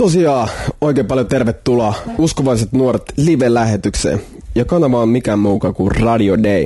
Tosiaan oikein paljon tervetuloa uskovaiset nuoret live-lähetykseen. Ja kanava on mikään muukaan kuin Radio Day.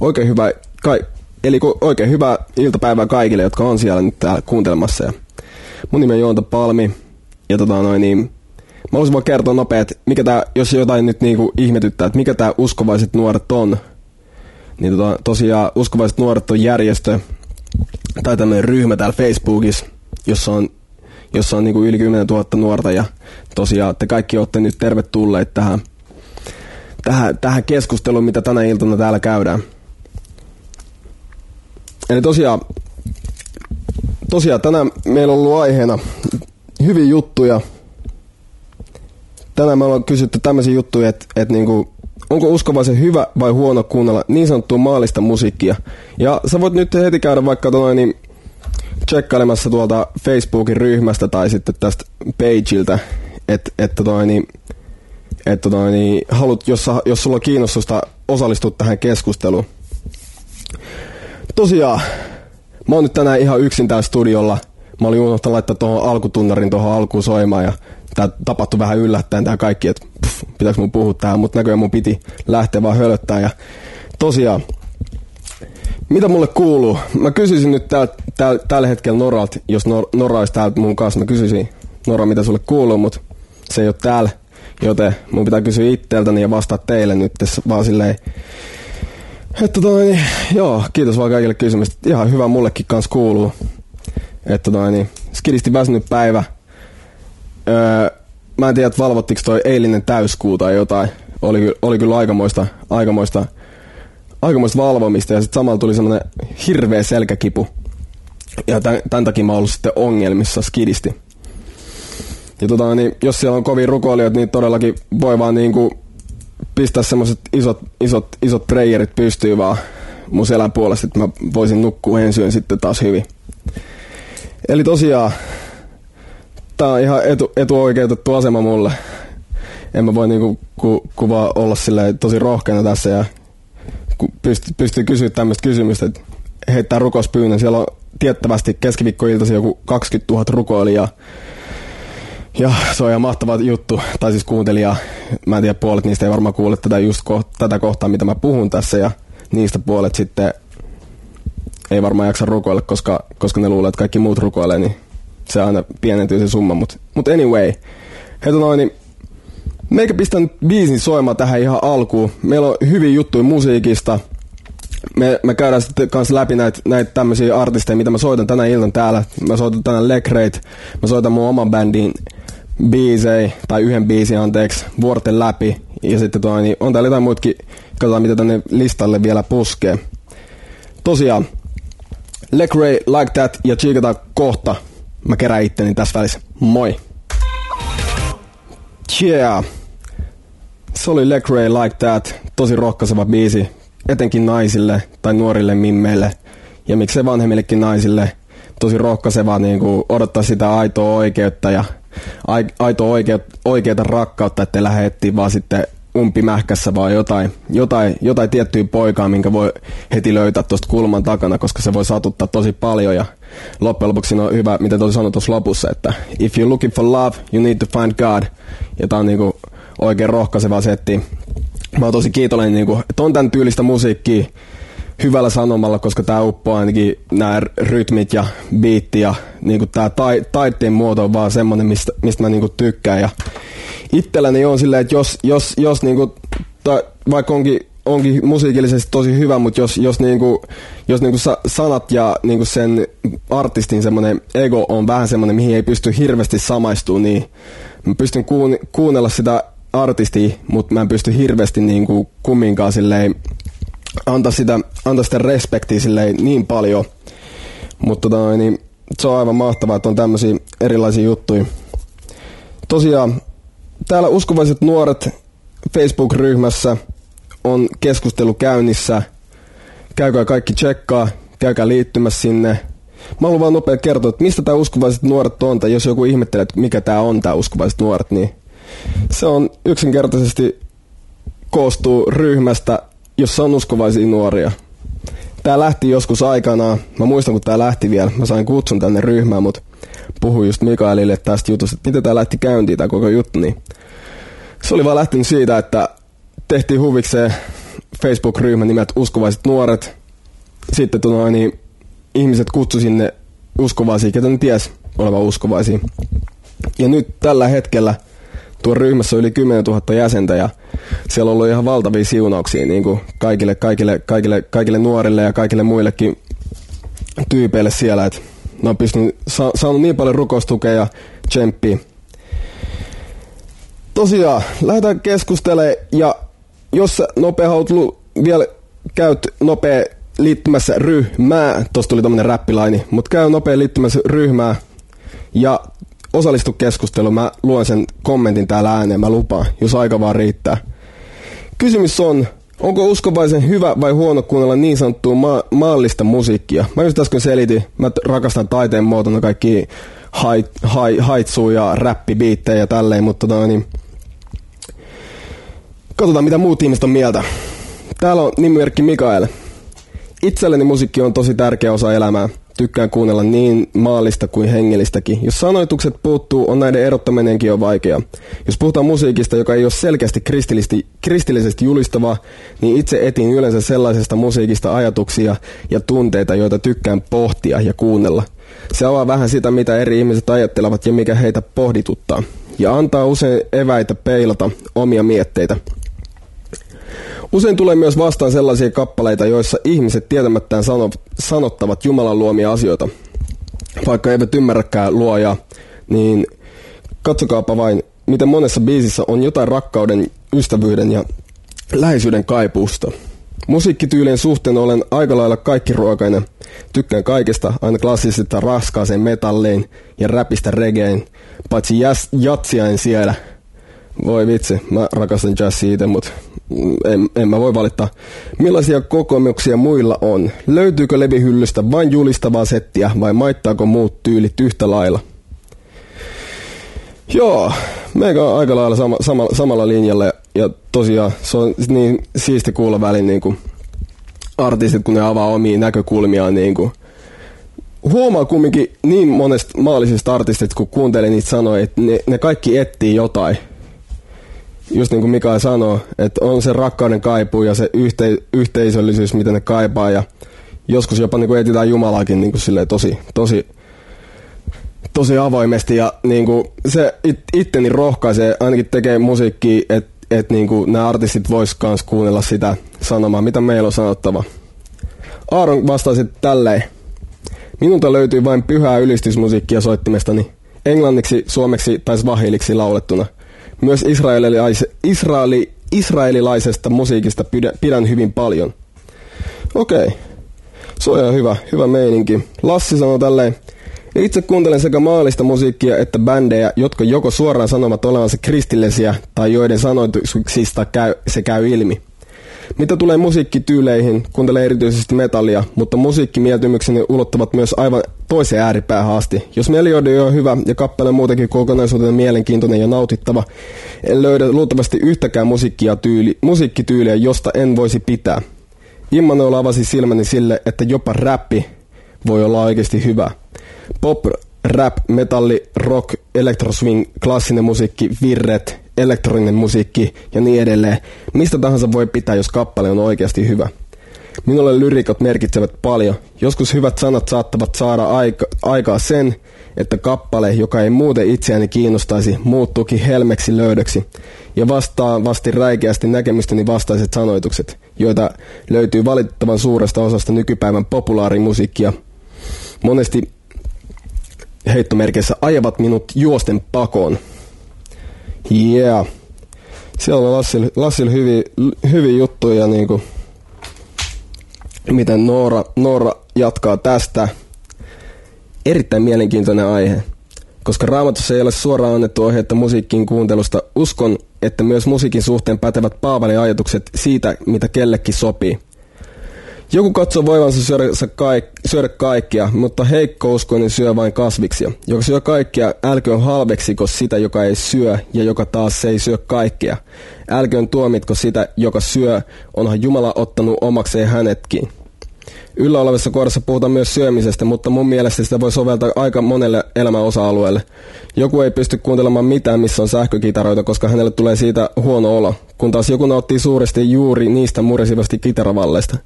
Oikein hyvä, kai, eli oikein hyvää iltapäivää kaikille, jotka on siellä nyt täällä kuuntelemassa. Ja mun nimi on Joonta Palmi. Ja tota noin niin, mä haluaisin vaan kertoa nopeet, mikä tää, jos jotain nyt niinku ihmetyttää, että mikä tää uskovaiset nuoret on. Niin tota, tosiaan uskovaiset nuoret on järjestö tai tämmöinen ryhmä täällä Facebookissa, jossa on jossa on niin kuin yli 10 000 nuorta ja tosiaan te kaikki olette nyt tervetulleet tähän, tähän, tähän keskusteluun, mitä tänä iltana täällä käydään. Eli tosiaan, tosiaan tänään meillä on ollut aiheena hyviä juttuja. Tänään me ollaan kysytty tämmöisiä juttuja, että, että niin kuin, onko uskovaisen hyvä vai huono kuunnella niin sanottua maallista musiikkia. Ja sä voit nyt heti käydä vaikka toi, niin tsekkailemassa tuolta Facebookin ryhmästä tai sitten tästä pageiltä, että et, toi, niin, että toi, niin, halut, jos, jos sulla on kiinnostusta osallistua tähän keskusteluun. Tosiaan, mä oon nyt tänään ihan yksin täällä studiolla. Mä olin unohtanut laittaa tuohon alkutunnarin tuohon alkuun soimaan ja tää tapahtui vähän yllättäen tää kaikki, että pitääkö mun puhua tähän, mutta näköjään mun piti lähteä vaan hölöttää ja tosiaan mitä mulle kuuluu? Mä kysyisin nyt täl, täl, tällä hetkellä Noralta, jos Nor, Nora olisi täältä mun kanssa, mä kysyisin Nora, mitä sulle kuuluu, mutta se ei ole täällä. Joten mun pitää kysyä itseltäni ja vastaa teille nyt tässä vaan silleen, että toi, niin, joo, kiitos vaan kaikille kysymyksistä. Ihan hyvä mullekin kanssa kuuluu. Että toi, niin, skidisti väsynyt päivä. Öö, mä en tiedä, valvottiko toi eilinen täyskuu tai jotain. Oli, oli kyllä aikamoista, aikamoista aikamoista valvomista ja sitten samalla tuli semmoinen hirveä selkäkipu. Ja tämän, tämän takia mä oon ollut sitten ongelmissa skidisti. Ja tota, niin jos siellä on kovin rukoilijoita, niin todellakin voi vaan niinku pistää semmoiset isot, isot, isot prayerit pystyy vaan mun selän puolesta, että mä voisin nukkua ensi yön sitten taas hyvin. Eli tosiaan, tää on ihan etu, etuoikeutettu asema mulle. En mä voi niinku ku, kuvaa olla tosi rohkeana tässä ja pystyy, pystyy kysyä tämmöistä kysymystä, että heittää rukouspyynnön. Siellä on tiettävästi keskiviikkoiltaisin joku 20 000 rukoilijaa. Ja se on ihan mahtava juttu, tai siis kuuntelija, mä en tiedä puolet niistä ei varmaan kuule tätä just ko- tätä kohtaa, mitä mä puhun tässä, ja niistä puolet sitten ei varmaan jaksa rukoilla, koska, koska ne luulee, että kaikki muut rukoilee, niin se aina pienentyy se summa, mutta mut anyway. Heitä noin, niin Meikä pistän biisin soimaan tähän ihan alkuun. Meillä on hyviä juttuja musiikista. Me, me käydään sitten kanssa läpi näitä näit tämmöisiä artisteja, mitä mä soitan tänä iltan täällä. Mä soitan tänään Lekreit. Mä soitan mun oman bändin biisei, tai yhden biisin anteeksi, vuorten läpi. Ja sitten toi, niin on täällä jotain muutkin, katsotaan mitä tänne listalle vielä puskee. Tosiaan, Lecrae, Like That ja Chiikata kohta. Mä kerään itteni tässä välissä. Moi! Yeah. Se oli Lecrae Like That, tosi rohkaiseva biisi, etenkin naisille tai nuorille mimmeille ja miksei vanhemmillekin naisille. Tosi rohkaiseva niin kuin odottaa sitä aitoa oikeutta ja aitoa oikeut, oikeata rakkautta, ettei lähde vaan sitten umpimähkässä vaan jotain, jotain, jotain tiettyä poikaa, minkä voi heti löytää tuosta kulman takana, koska se voi satuttaa tosi paljon. Ja loppujen lopuksi on hyvä, mitä tuossa sanoi tuossa lopussa, että if you're looking for love, you need to find God. Ja tää on niinku oikein rohkaiseva setti. Mä oon tosi kiitollinen, niinku, että on tämän tyylistä musiikkia hyvällä sanomalla, koska tää uppoo ainakin nämä rytmit ja biitti ja niinku tää tai, taiteen muoto on vaan semmonen, mistä, mistä mä niinku tykkään. Ja itselläni on silleen, että jos, jos, jos niinku, ta, vaikka onkin onkin musiikillisesti tosi hyvä, mutta jos, jos, niinku, jos niinku sa, sanat ja niinku sen artistin semmoinen ego on vähän semmoinen, mihin ei pysty hirveästi samaistumaan, niin mä pystyn kuun, kuunnella sitä artistia, mutta mä en pysty hirveästi niinku kumminkaan silleen antaa sitä, antaa sitä respektiä silleen niin paljon. Mutta tota, niin, se on aivan mahtavaa, että on tämmöisiä erilaisia juttuja. Tosiaan, täällä uskovaiset nuoret Facebook-ryhmässä on keskustelu käynnissä. Käykää kaikki tsekkaa, käykää liittymässä sinne. Mä haluan vaan nopea kertoa, että mistä tämä uskovaiset nuoret on, tai jos joku ihmettelee, että mikä tämä on tämä uskovaiset nuoret, niin se on yksinkertaisesti koostuu ryhmästä, jossa on uskovaisia nuoria. Tää lähti joskus aikanaan, mä muistan kun tää lähti vielä, mä sain kutsun tänne ryhmään, mutta puhui just Mikaelille tästä jutusta, että miten tämä lähti käyntiin tämä koko juttu, niin se oli vaan lähtenyt siitä, että tehtiin huvikseen Facebook-ryhmä nimet Uskovaiset nuoret. Sitten tuno, niin, ihmiset kutsu sinne uskovaisia, ketä ne ties olevan uskovaisia. Ja nyt tällä hetkellä tuo ryhmässä on yli 10 000 jäsentä ja siellä on ollut ihan valtavia siunauksia niin kuin kaikille, kaikille, kaikille, kaikille nuorille ja kaikille muillekin tyypeille siellä, että ne on pystynyt, sa- saanut niin paljon rukoustukea ja tsemppiä. Tosiaan, lähdetään keskustelemaan ja jos sä nopea haluat lu- vielä käyt nopea liittymässä ryhmää, tosta tuli tämmönen räppilaini, mutta käy nopea liittymässä ryhmää ja osallistu keskusteluun. Mä luen sen kommentin täällä ääneen, mä lupaan, jos aika vaan riittää. Kysymys on, onko uskovaisen hyvä vai huono kuunnella niin sanottua ma- maallista musiikkia? Mä just äsken selitin, mä rakastan taiteen muotona kaikki hait, hai, haitsuu ja räppibiittejä ja tälleen, mutta tota, niin, katsotaan mitä muut ihmiset on mieltä. Täällä on nimimerkki Mikael. Itselleni musiikki on tosi tärkeä osa elämää. Tykkään kuunnella niin maallista kuin hengellistäkin. Jos sanoitukset puuttuu, on näiden erottaminenkin jo vaikea. Jos puhutaan musiikista, joka ei ole selkeästi kristillisesti, kristillisesti julistava, niin itse etin yleensä sellaisesta musiikista ajatuksia ja tunteita, joita tykkään pohtia ja kuunnella. Se avaa vähän sitä, mitä eri ihmiset ajattelevat ja mikä heitä pohdituttaa. Ja antaa usein eväitä peilata omia mietteitä. Usein tulee myös vastaan sellaisia kappaleita, joissa ihmiset tietämättään sano, sanottavat Jumalan luomia asioita. Vaikka eivät ymmärräkään luoja, niin katsokaapa vain, miten monessa biisissä on jotain rakkauden, ystävyyden ja läheisyyden kaipuusta. Musiikkityylien suhteen olen aika lailla kaikki ruokainen. Tykkään kaikesta, aina klassisesta raskaaseen metalliin ja räpistä regeen, paitsi jatsia en siedä. Voi vitsi, mä rakastan jazzia itse, mutta en, en mä voi valittaa. Millaisia kokemuksia muilla on? Löytyykö levihyllystä vain julistavaa settiä vai maittaako muut tyylit yhtä lailla? Joo, meikä on aika lailla sama, sama, samalla linjalla ja tosiaan se on niin siisti kuulla välin niin kuin artistit, kun ne avaa omia näkökulmiaan niin kuin, huomaa kumminkin niin monesta maallisista artistista, kun kuuntelin niitä sanoja, että ne, ne kaikki etsii jotain – just niin kuin Mikael sanoo, että on se rakkauden kaipuu ja se yhte, yhteisöllisyys, mitä ne kaipaa ja joskus jopa niin kuin etsitään Jumalaakin niin kuin tosi, tosi, tosi avoimesti ja niin kuin se it, itteni rohkaisee, ainakin tekee musiikkia, että et niin kuin nämä artistit vois kans kuunnella sitä sanomaa, mitä meillä on sanottava. Aaron vastasi tälleen. Minulta löytyy vain pyhää ylistysmusiikkia soittimestani, englanniksi, suomeksi tai svahiliksi laulettuna – myös israelilais, israeli, israelilaisesta musiikista pidän hyvin paljon. Okei. Okay. Se on hyvä, hyvä meininki. Lassi sanoo tälleen, itse kuuntelen sekä maallista musiikkia että bändejä, jotka joko suoraan sanovat olevansa kristillisiä tai joiden sanoituksista käy, se käy ilmi. Mitä tulee musiikkityyleihin, kuuntelen erityisesti metallia, mutta musiikkimieltymykseni ulottuvat myös aivan toiseen ääripäähän asti. Jos melodi on hyvä ja kappale muutenkin kokonaisuutena mielenkiintoinen ja nautittava, en löydä luultavasti yhtäkään musiikkia tyyli, musiikkityyliä, josta en voisi pitää. Immanuel avasi silmäni sille, että jopa räppi voi olla oikeasti hyvä. Pop, rap, metalli, rock, electroswing, klassinen musiikki, virret, elektroninen musiikki ja niin edelleen. Mistä tahansa voi pitää, jos kappale on oikeasti hyvä. Minulle lyrikot merkitsevät paljon. Joskus hyvät sanat saattavat saada aika, aikaa sen, että kappale, joka ei muuten itseäni kiinnostaisi, muuttuukin helmeksi löydöksi. Ja vastaa vasti räikeästi näkemysteni vastaiset sanoitukset, joita löytyy valitettavan suuresta osasta nykypäivän populaarimusiikkia. Monesti heittomerkeissä ajavat minut juosten pakoon. Yeah. Siellä on Lassil, Lassil hyviä, hyviä juttuja, niin kuin, miten Noora, Noora jatkaa tästä. Erittäin mielenkiintoinen aihe. Koska raamatussa ei ole suoraan annettu ohjeita musiikin kuuntelusta, uskon, että myös musiikin suhteen pätevät Paavalin ajatukset siitä, mitä kellekin sopii – joku katsoo voivansa syödä, kaik- syödä kaikkia, mutta heikkouskoinen syö vain kasviksia. Joka syö kaikkia, älköön halveksiko sitä, joka ei syö, ja joka taas ei syö kaikkea. Älköön tuomitko sitä, joka syö, onhan Jumala ottanut omakseen hänetkin. Yllä olevassa kohdassa puhutaan myös syömisestä, mutta mun mielestä sitä voi soveltaa aika monelle elämän osa-alueelle. Joku ei pysty kuuntelemaan mitään, missä on sähkökitaroita, koska hänelle tulee siitä huono olo, kun taas joku nauttii suuresti juuri niistä murisivasti kitaravalleista.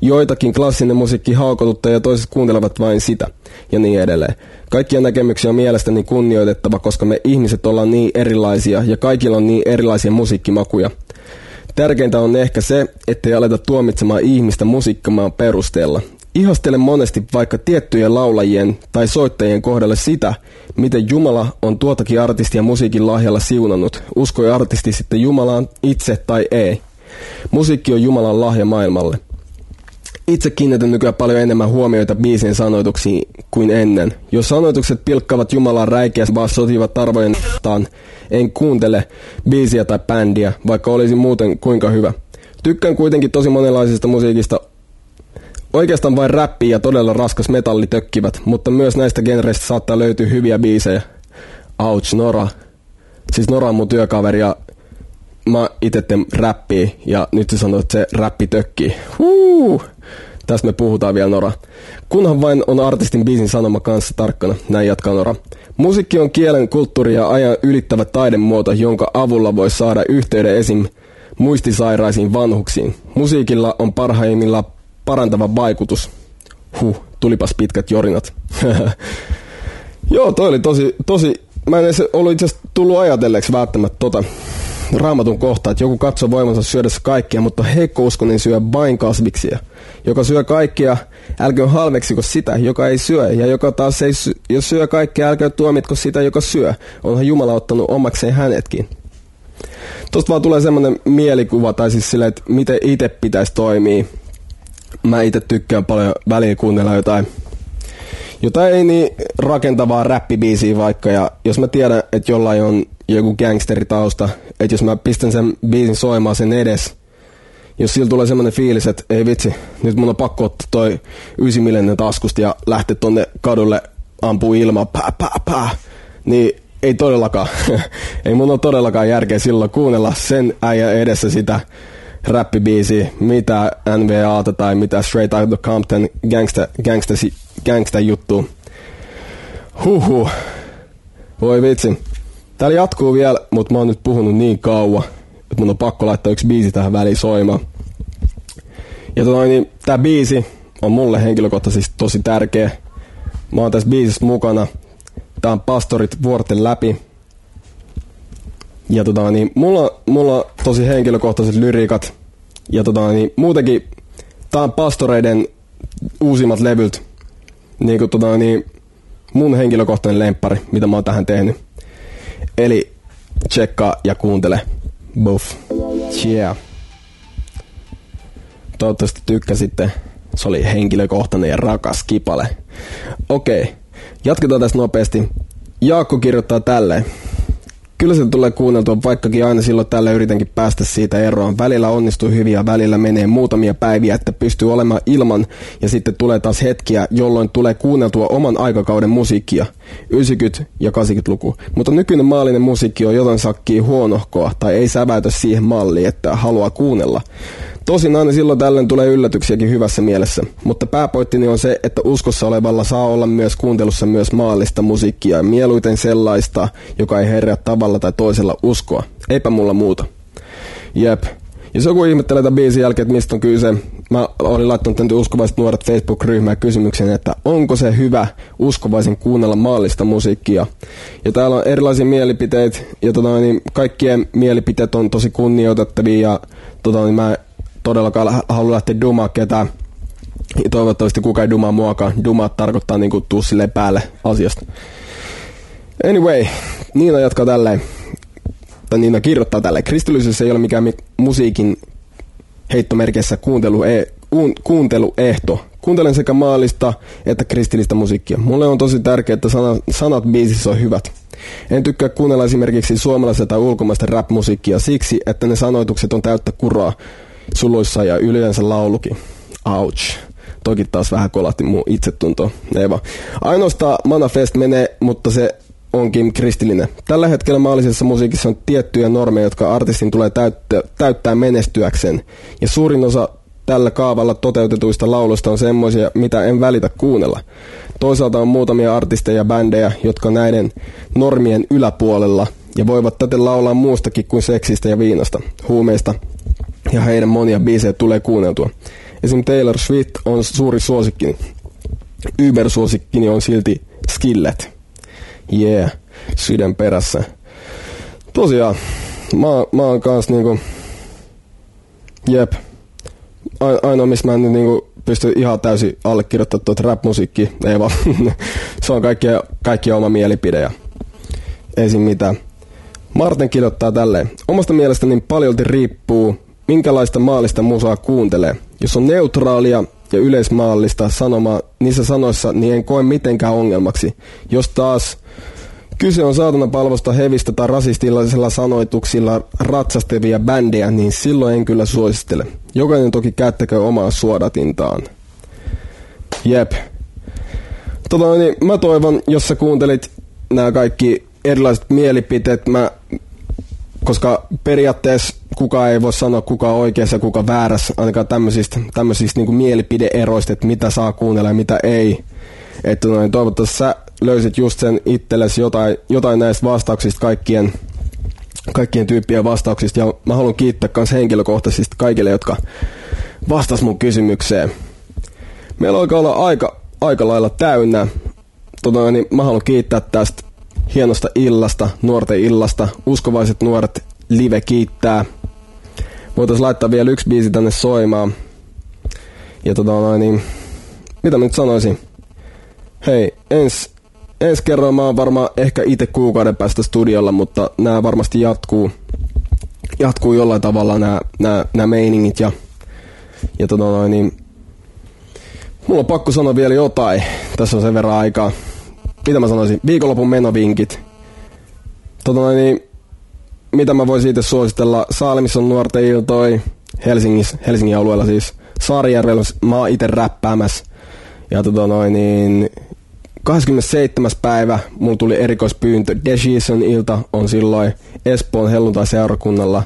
Joitakin klassinen musiikki haukotuttaa ja toiset kuuntelevat vain sitä, ja niin edelleen. Kaikkia näkemyksiä on mielestäni kunnioitettava, koska me ihmiset ollaan niin erilaisia ja kaikilla on niin erilaisia musiikkimakuja. Tärkeintä on ehkä se, ettei aleta tuomitsemaan ihmistä musiikkamaan perusteella. Ihastele monesti vaikka tiettyjen laulajien tai soittajien kohdalle sitä, miten Jumala on tuotakin artistia musiikin lahjalla siunannut. Uskoi artisti sitten Jumalaan itse tai ei. Musiikki on Jumalan lahja maailmalle. Itse kiinnitän nykyään paljon enemmän huomioita biisien sanoituksiin kuin ennen. Jos sanoitukset pilkkavat Jumalan räikeästi vaan sotivat tarvojen en kuuntele biisiä tai bändiä, vaikka olisi muuten kuinka hyvä. Tykkään kuitenkin tosi monenlaisista musiikista. Oikeastaan vain räppi ja todella raskas metalli tökkivät, mutta myös näistä genreistä saattaa löytyä hyviä biisejä. Ouch, Nora. Siis Nora on mun työkaveri ja mä itse teen räppiä ja nyt se sanoo, että se räppi tökkii. Huu! Tästä me puhutaan vielä Nora. Kunhan vain on artistin biisin sanoma kanssa tarkkana, näin jatkaa Nora. Musiikki on kielen, kulttuuri ja ajan ylittävä taidemuoto, jonka avulla voi saada yhteyden esim. muistisairaisiin vanhuksiin. Musiikilla on parhaimmillaan parantava vaikutus. Huh, tulipas pitkät jorinat. Joo, toi oli tosi, tosi, mä en ollut itse asiassa tullut ajatelleeksi välttämättä tota raamatun kohta, että joku katsoo voimansa syödessä kaikkia, mutta heikkouskonen syö vain kasviksia. Joka syö kaikkia, älkää halveksiko sitä, joka ei syö, ja joka taas ei sy- jos syö kaikkea, älkää tuomitko sitä, joka syö. Onhan Jumala ottanut omakseen hänetkin. Tuosta vaan tulee semmoinen mielikuva, tai siis silleen, että miten itse pitäisi toimia. Mä itse tykkään paljon väliin kuunnella jotain jotain ei niin rakentavaa räppibiisiä vaikka, ja jos mä tiedän, että jollain on joku gangsteritausta, että jos mä pistän sen biisin soimaan sen edes, jos sillä tulee semmoinen fiilis, että ei vitsi, nyt mun on pakko ottaa toi 9 taskusta ja lähteä tonne kadulle ampuu ilmaa, pää, pää, pää, niin ei todellakaan, ei mun ole todellakaan järkeä silloin kuunnella sen äijän edessä sitä räppibiisiä, mitä NVAta tai mitä Straight Outta Compton gangsta, gangsta, gangsta juttu. Huhu. Voi vitsi. Täällä jatkuu vielä, mutta mä oon nyt puhunut niin kauan, että mun on pakko laittaa yksi biisi tähän väliin soimaan. Ja tota, niin, tää biisi on mulle henkilökohtaisesti tosi tärkeä. Mä oon tässä biisissä mukana. Tää on Pastorit vuorten läpi. Ja tota, niin, mulla, mulla on tosi henkilökohtaiset lyriikat. Ja tota, niin, muutenkin tää on Pastoreiden uusimmat levyt. Niin kuin tota, niin, mun henkilökohtainen lemppari, mitä mä oon tähän tehnyt. Eli tsekkaa ja kuuntele. Buff. Yeah. Toivottavasti tykkäsitte. Se oli henkilökohtainen ja rakas kipale. Okei, okay. jatketaan tästä nopeasti. Jaakko kirjoittaa tälleen. Kyllä se tulee kuunneltua, vaikkakin aina silloin tällä yritänkin päästä siitä eroon. Välillä onnistuu hyvin ja välillä menee muutamia päiviä, että pystyy olemaan ilman ja sitten tulee taas hetkiä, jolloin tulee kuunneltua oman aikakauden musiikkia. 90 ja 80-luku. Mutta nykyinen maallinen musiikki on jotain sakkia huonohkoa tai ei säväytä siihen malliin, että haluaa kuunnella. Tosin aina silloin tällöin tulee yllätyksiäkin hyvässä mielessä, mutta pääpointtini on se, että uskossa olevalla saa olla myös kuuntelussa myös maallista musiikkia, mieluiten sellaista, joka ei herää tavalla tai toisella uskoa. Eipä mulla muuta. Jep. Jos joku ihmettelee tämän biisin jälkeen, että mistä on kyse, mä olin laittanut tämän uskovaiset nuoret Facebook-ryhmään kysymyksen, että onko se hyvä uskovaisen kuunnella maallista musiikkia. Ja täällä on erilaisia mielipiteitä, ja tota, niin kaikkien mielipiteet on tosi kunnioitettavia, ja tota, niin mä todellakaan halua lähteä dumaa ketään. Ja toivottavasti kukaan ei dumaa muakaan. Dumaa tarkoittaa niinku tuu silleen päälle asiasta. Anyway, Niina jatkaa tälleen. Tai Niina kirjoittaa tälleen. Kristillisyys ei ole mikään mi- musiikin heittomerkeissä kuuntelu, e- un- kuunteluehto. Kuuntelen sekä maallista että kristillistä musiikkia. Mulle on tosi tärkeää, että sana- sanat biisissä on hyvät. En tykkää kuunnella esimerkiksi suomalaista tai ulkomaista rap-musiikkia siksi, että ne sanoitukset on täyttä kuraa suluissa ja yleensä laulukin. Ouch. Toki taas vähän kolahti mun itsetunto. Eva. Ainoastaan Manafest menee, mutta se onkin kristillinen. Tällä hetkellä maallisessa musiikissa on tiettyjä normeja, jotka artistin tulee täyttää, täyttää menestyäkseen. Ja suurin osa tällä kaavalla toteutetuista laulusta on semmoisia, mitä en välitä kuunnella. Toisaalta on muutamia artisteja ja bändejä, jotka näiden normien yläpuolella ja voivat täten laulaa muustakin kuin seksistä ja viinasta, huumeista ja heidän monia biisejä tulee kuunneltua. Esim. Taylor Swift on suuri suosikkini. Uber-suosikkini on silti Skillet. Yeah, sydän perässä. Tosiaan, mä, mä oon kans niinku... Jep. Ainoa, missä mä en niinku pysty ihan täysin allekirjoittamaan tuota rap-musiikki. Ei vaan. se on kaikki, kaikki oma mielipide ja ei siinä mitään. Martin kirjoittaa tälleen. Omasta mielestäni paljolti riippuu, minkälaista maallista musaa kuuntelee. Jos on neutraalia ja yleismaallista sanomaa niissä sanoissa, niin en koe mitenkään ongelmaksi. Jos taas kyse on saatana palvosta hevistä tai rasistilaisilla sanoituksilla ratsastavia bändejä, niin silloin en kyllä suosittele. Jokainen toki käyttäkö omaa suodatintaan. Jep. Tota, niin mä toivon, jos sä kuuntelit nämä kaikki erilaiset mielipiteet, mä, koska periaatteessa kuka ei voi sanoa kuka on oikeassa ja kuka väärässä, ainakaan tämmöisistä, tämmöisistä niin mielipideeroista, että mitä saa kuunnella ja mitä ei. Että noin, toivottavasti sä löysit just sen itsellesi jotain, jotain näistä vastauksista kaikkien, kaikkien tyyppien vastauksista. Ja mä haluan kiittää myös henkilökohtaisesti kaikille, jotka vastas mun kysymykseen. Meillä alkaa olla aika, aika lailla täynnä. Tota, niin mä haluan kiittää tästä hienosta illasta, nuorten illasta. Uskovaiset nuoret live kiittää. Voitaisiin laittaa vielä yksi biisi tänne soimaan. Ja tota noin, niin, mitä mä nyt sanoisin? Hei, ens, ensi kerran mä oon varmaan ehkä itse kuukauden päästä studiolla, mutta nämä varmasti jatkuu, jatkuu jollain tavalla nämä, nämä, nämä meiningit ja, ja tota noin, niin, mulla on pakko sanoa vielä jotain. Tässä on sen verran aikaa. Mitä mä sanoisin? Viikonlopun menovinkit. Tota noin, niin, mitä mä voisin itse suositella? Saalimissa on nuorten iltoi, Helsingissä, Helsingin alueella siis. Saarijärvellä mä oon itse räppäämässä. Ja tota noin, niin 27. päivä mulla tuli erikoispyyntö. Decision ilta on silloin Espoon helluntai-seurakunnalla.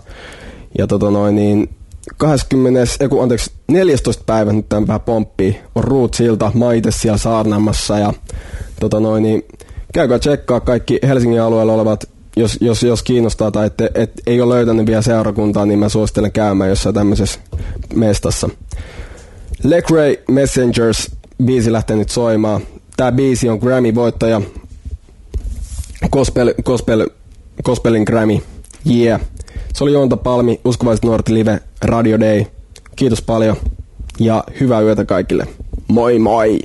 Ja tota noin, niin 20, eiku, anteeksi, 14. päivä, nyt tämän vähän pomppii, on Rootsilta. Mä itse siellä saarnaamassa ja tota noin, niin käykää tsekkaa kaikki Helsingin alueella olevat jos, jos, jos kiinnostaa tai et, et, ei ole löytänyt vielä seurakuntaa, niin mä suosittelen käymään jossain tämmöisessä mestassa. Lecrae Messengers biisi lähtee nyt soimaan. Tää biisi on Grammy-voittaja. Gospel, gospel, gospelin Grammy. Yeah. Se oli Jonta Palmi, Uskovaiset nuoret live, Radio Day. Kiitos paljon ja hyvää yötä kaikille. Moi moi!